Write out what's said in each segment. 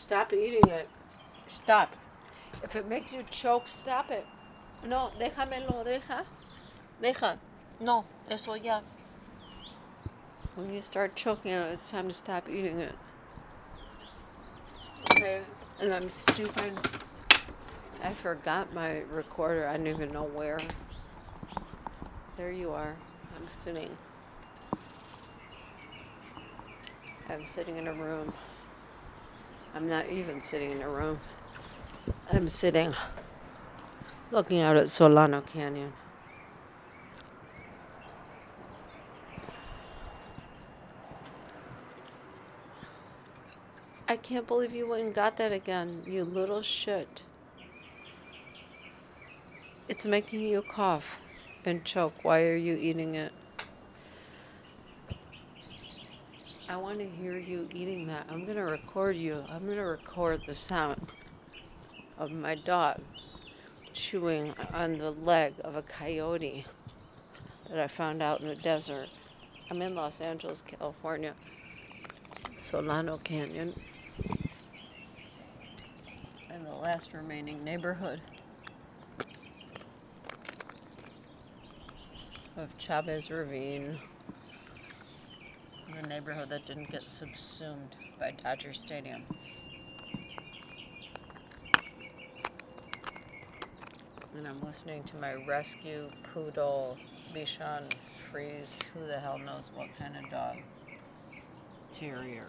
Stop eating it. Stop. If it makes you choke, stop it. No, déjamelo, deja. Deja. No, eso ya. When you start choking on it, it's time to stop eating it. Okay, and I'm stupid. I forgot my recorder. I don't even know where. There you are. I'm sitting. I'm sitting in a room. I'm not even sitting in a room. I'm sitting looking out at Solano Canyon. I can't believe you went and got that again, you little shit. It's making you cough and choke. Why are you eating it? I want to hear you eating that. I'm going to record you. I'm going to record the sound of my dog chewing on the leg of a coyote that I found out in the desert. I'm in Los Angeles, California, Solano Canyon, and the last remaining neighborhood of Chavez Ravine, the neighborhood that didn't get subsumed by Dodger Stadium. and I'm listening to my rescue poodle Bichon Frise, who the hell knows what kind of dog, terrier,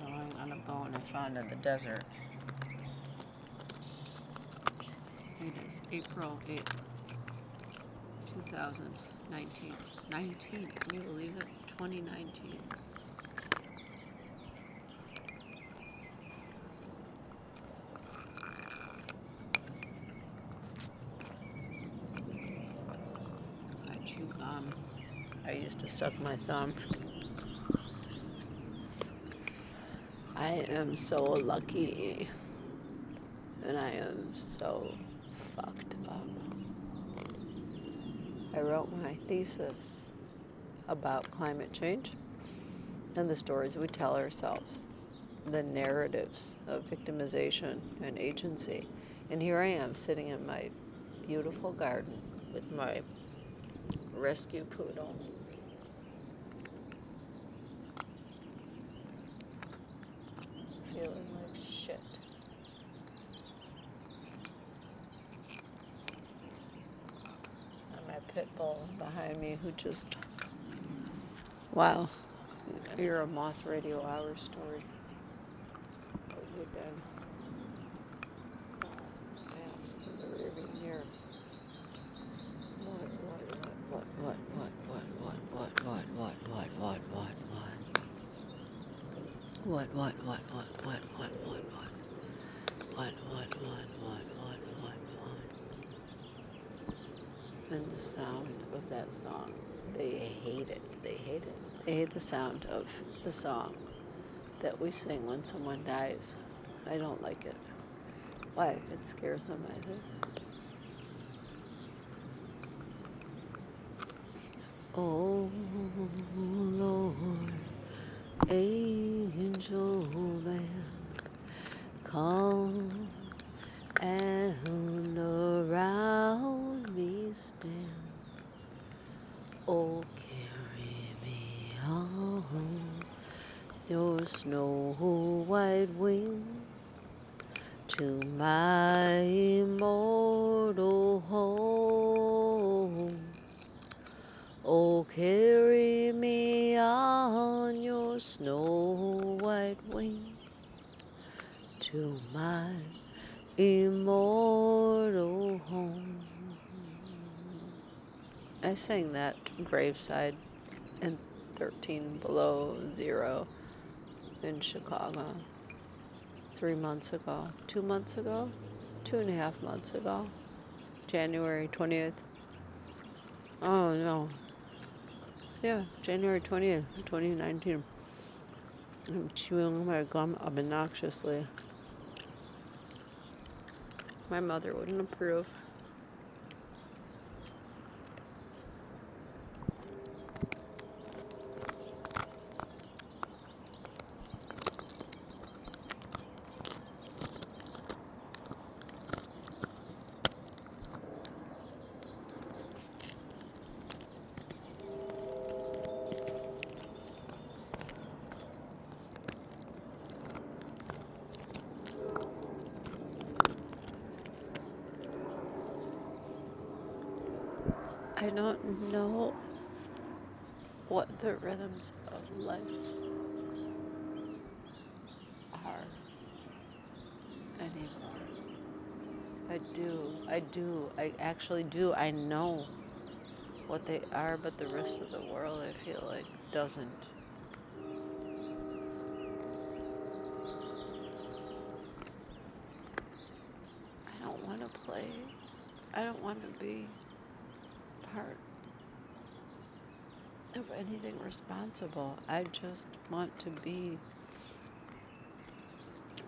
gnawing on a bone I found in the desert. It is April 8th, 2019. 19, can you believe it? 2019. I chew gum. I used to suck my thumb. I am so lucky. And I am so fucked up. I wrote my thesis about climate change and the stories we tell ourselves, the narratives of victimization and agency. And here I am sitting in my beautiful garden with my rescue poodle. Feeling like shit. And my pit bull behind me who just. Wow. You're a moth radio hour story. What you been? So, in the rearview mirror. What, what, what, what, what, what, what, what, what, what, what, what, what? What, what, what, what, what, what, what, what? What, what, what, what, what, what, what? And the sound of that song. They hate it. They hate the sound of the song that we sing when someone dies. I don't like it. Why? It scares them, I think. Oh Lord, angel man, come and around me stand. Oh, carry on your snow white wing to my immortal home. Oh, carry me on your snow white wing to my immortal home. I sang that graveside in 13 below zero in Chicago three months ago, two months ago, two and a half months ago, January 20th. Oh no, yeah, January 20th, 2019. I'm chewing my gum obnoxiously. My mother wouldn't approve. I don't know what the rhythms of life are anymore. I do. I do. I actually do. I know what they are, but the rest of the world, I feel like, doesn't. I don't want to play. I don't want to be part of anything responsible. I just want to be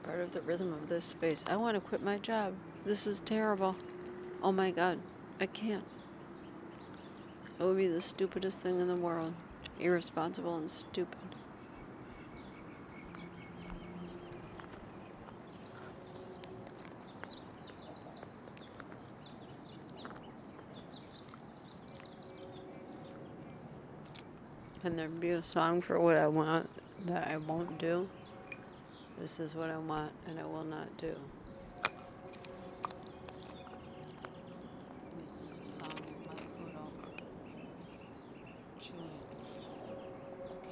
part of the rhythm of this space. I want to quit my job. This is terrible. Oh my god, I can't. It would be the stupidest thing in the world. Irresponsible and stupid. Can there be a song for what I want that I won't do? This is what I want and I will not do. This is a song of my poodle chewing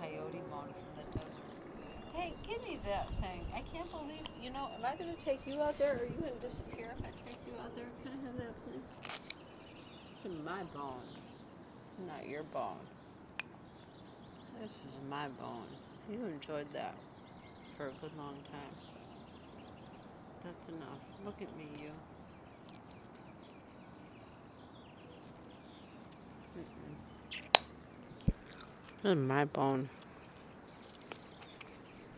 coyote moan from the desert. Hey, give me that thing. I can't believe, you know, am I going to take you out there or are you going to disappear if I take you out there? Can I have that, please? It's is my bone. It's not your bone. This is my bone. You enjoyed that for a good long time. That's enough. Look at me, you. Mm-mm. This is my bone.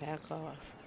Back off.